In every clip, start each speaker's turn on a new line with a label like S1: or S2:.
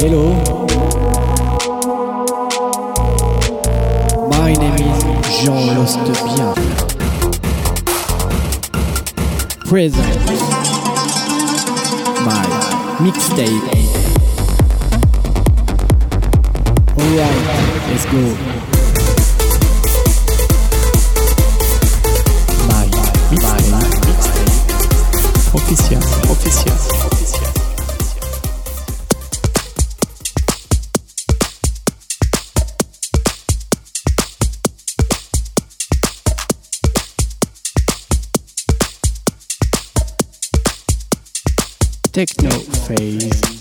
S1: Hello. My name is Jean Lost Bien. Present. My mixtape. Alright, let's go. Techno phase.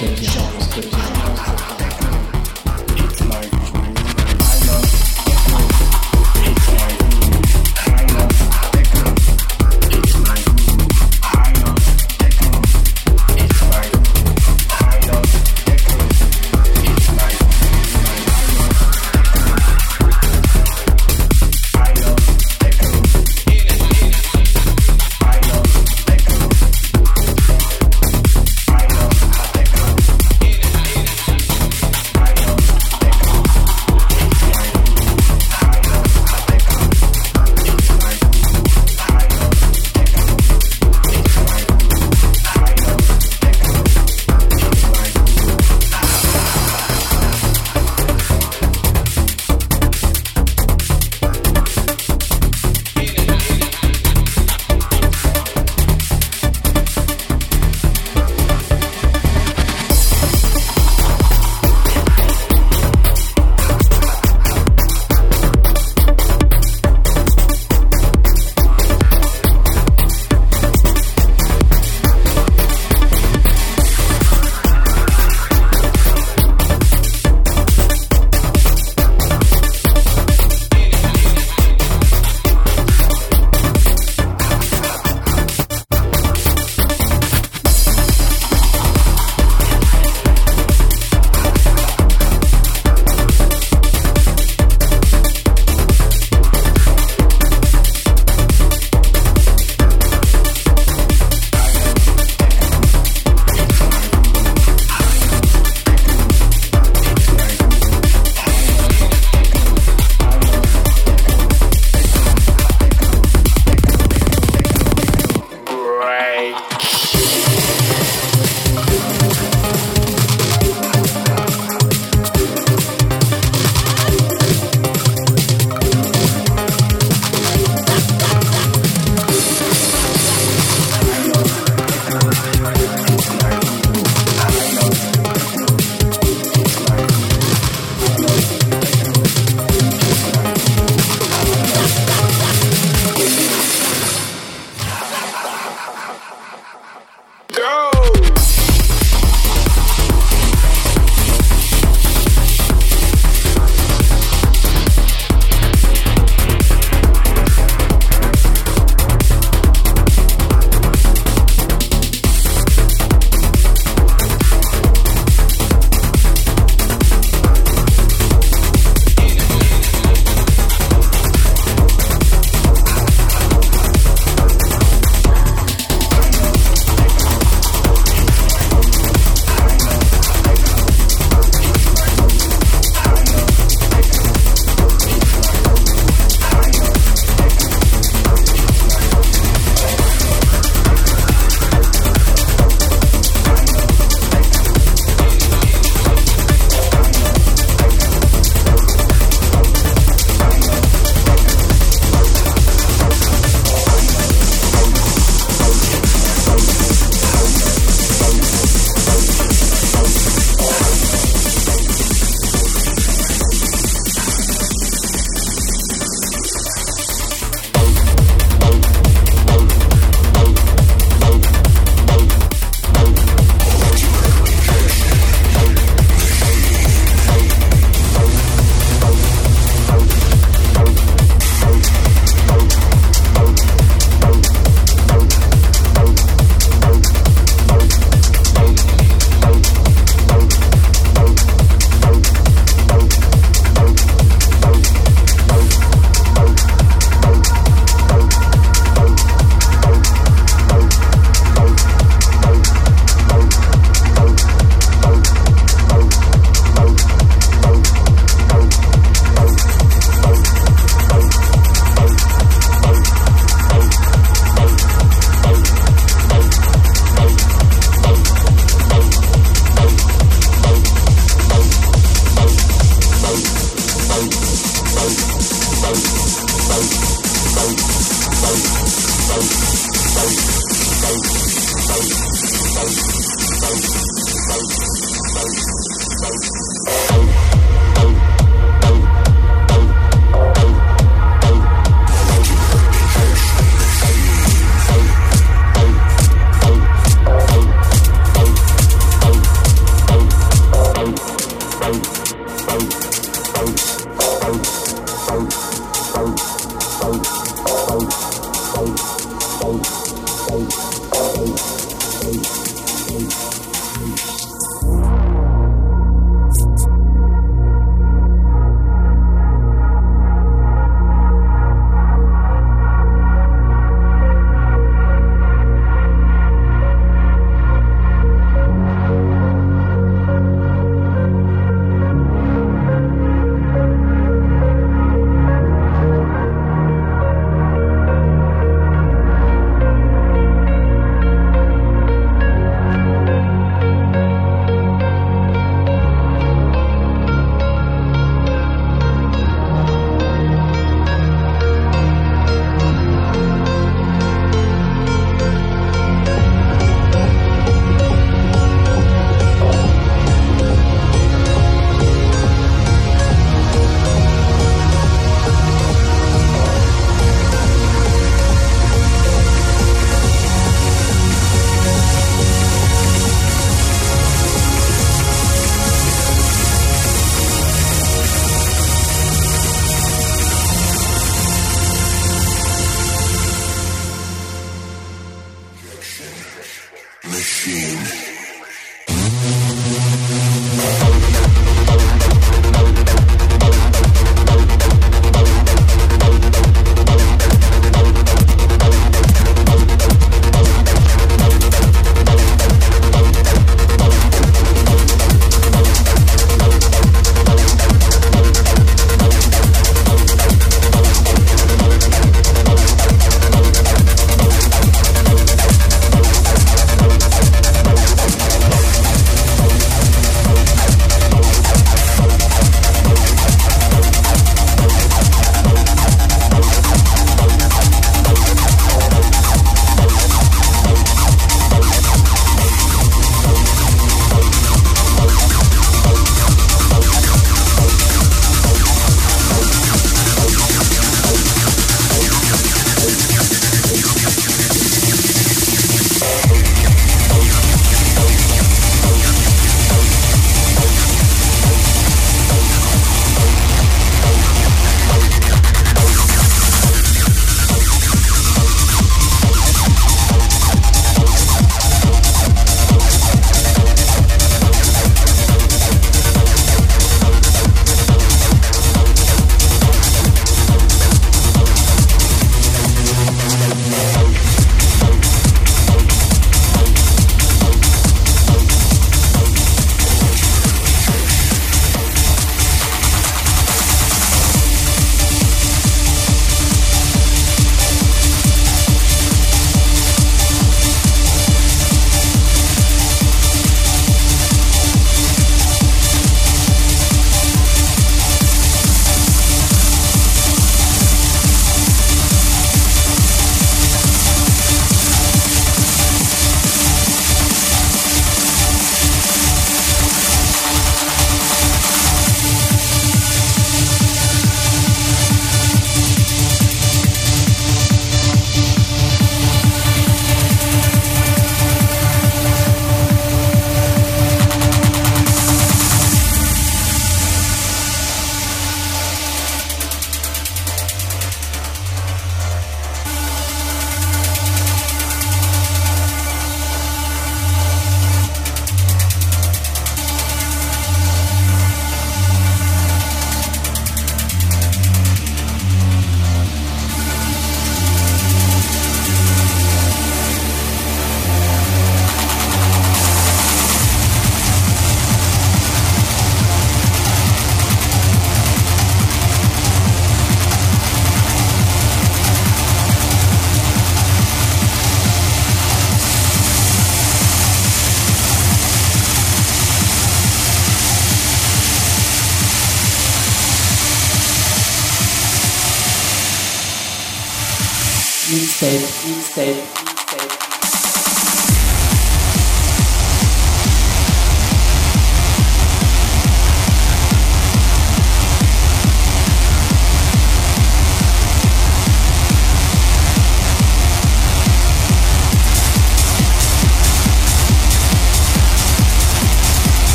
S2: Thank you.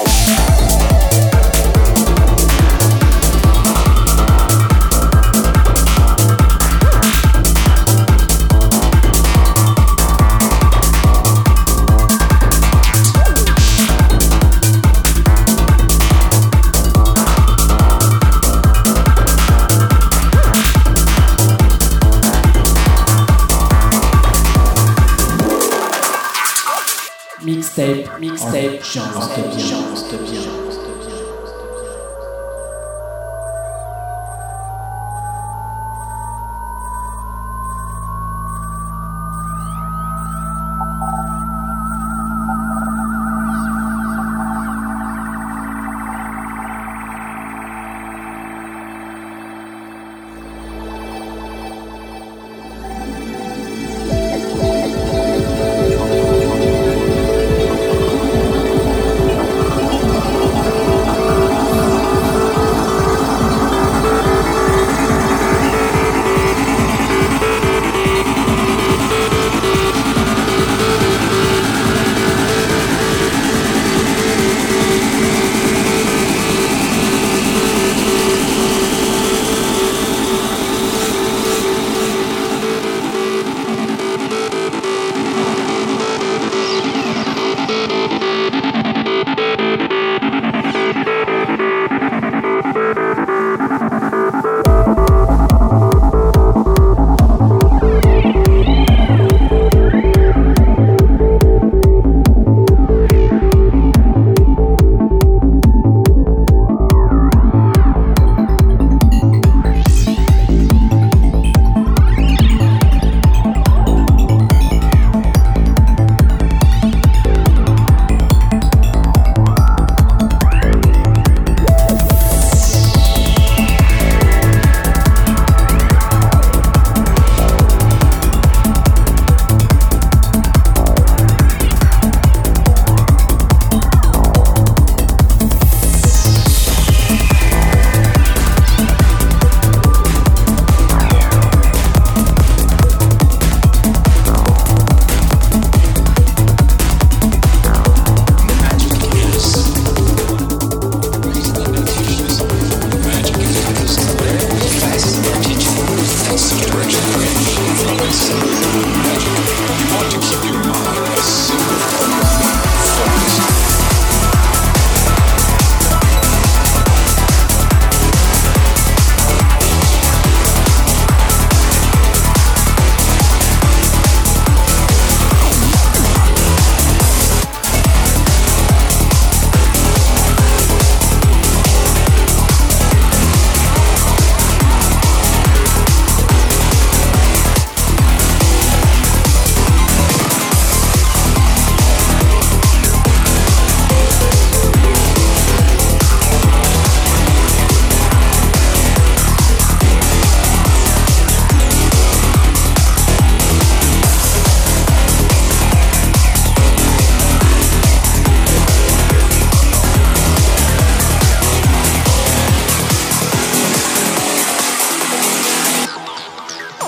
S1: house.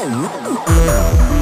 S1: Música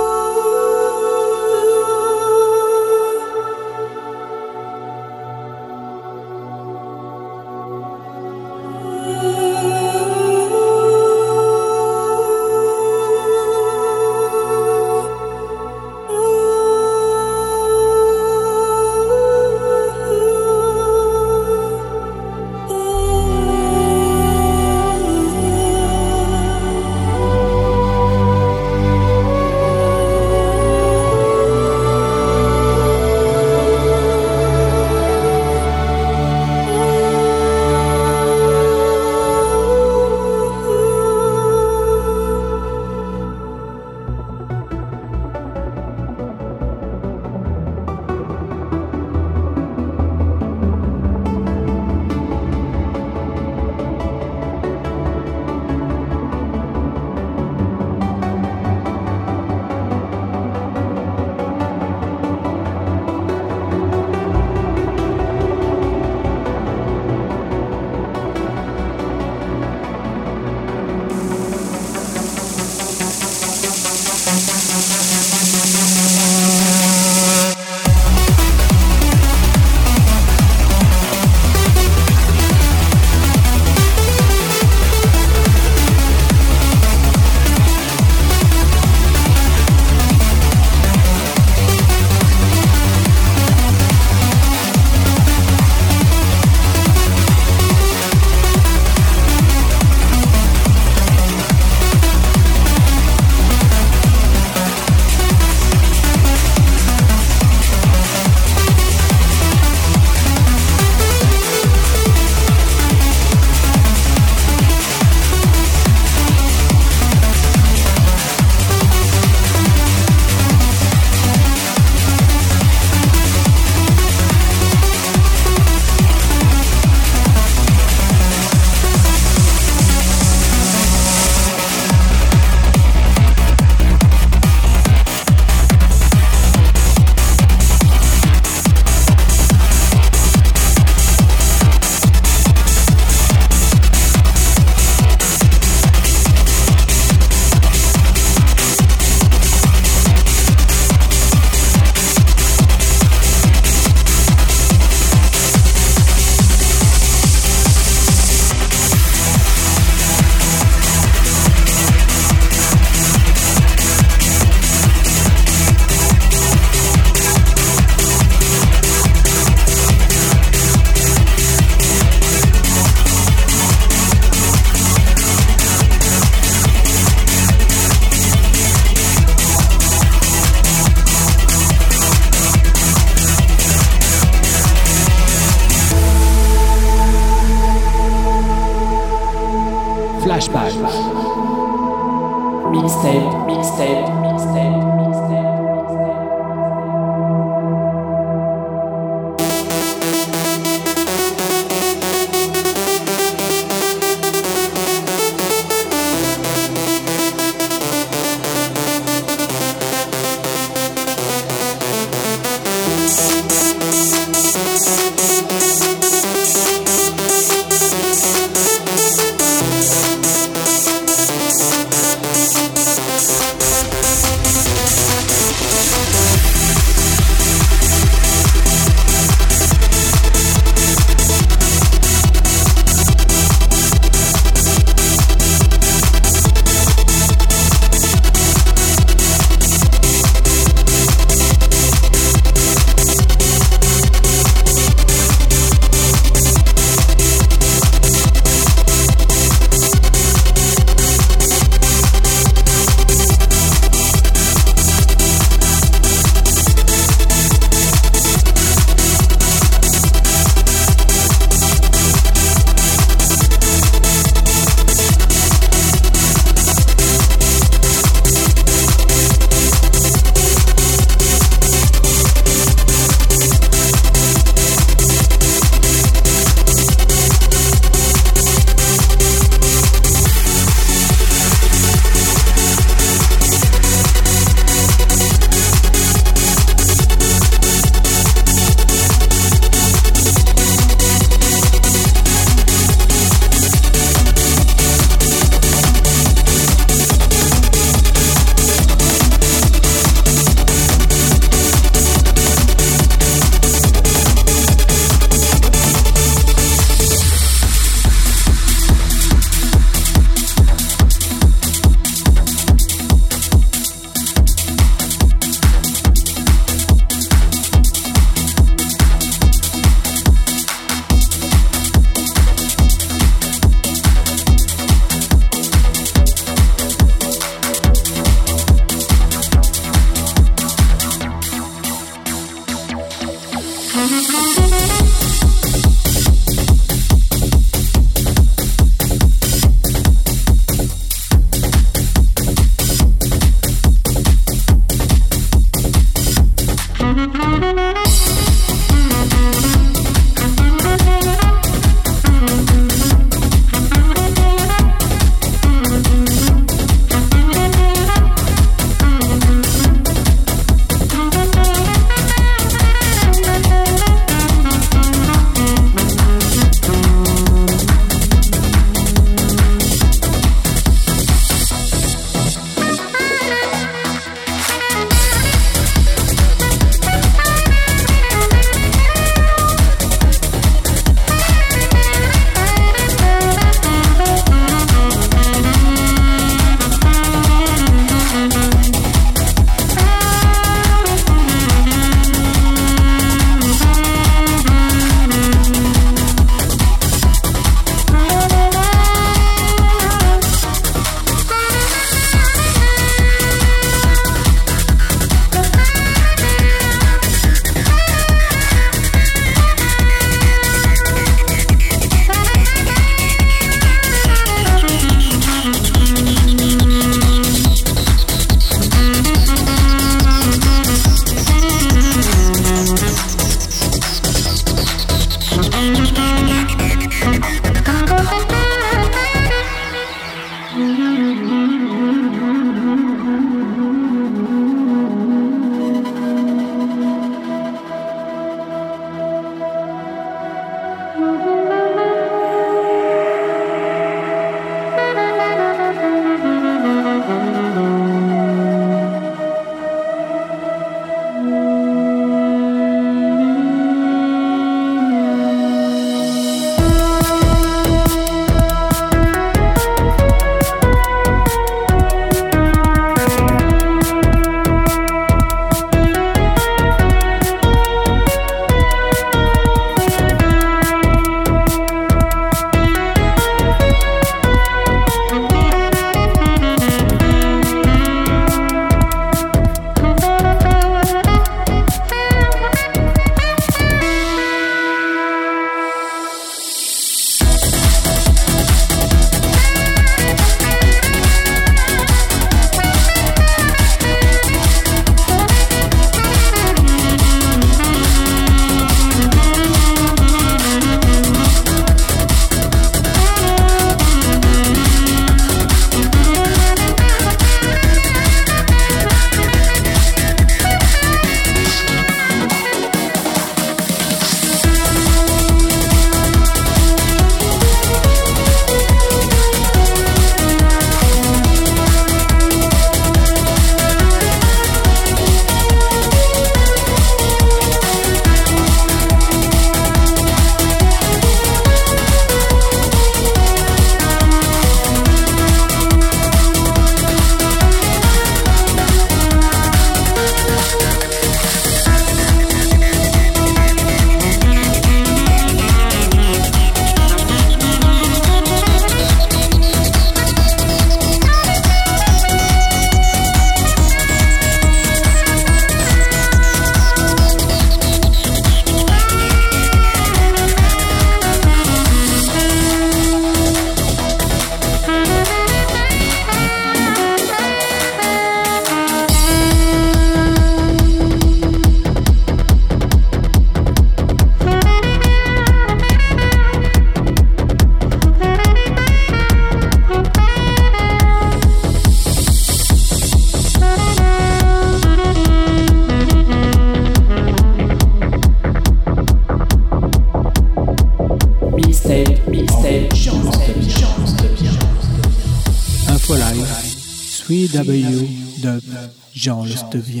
S1: www.jeanlestevien.com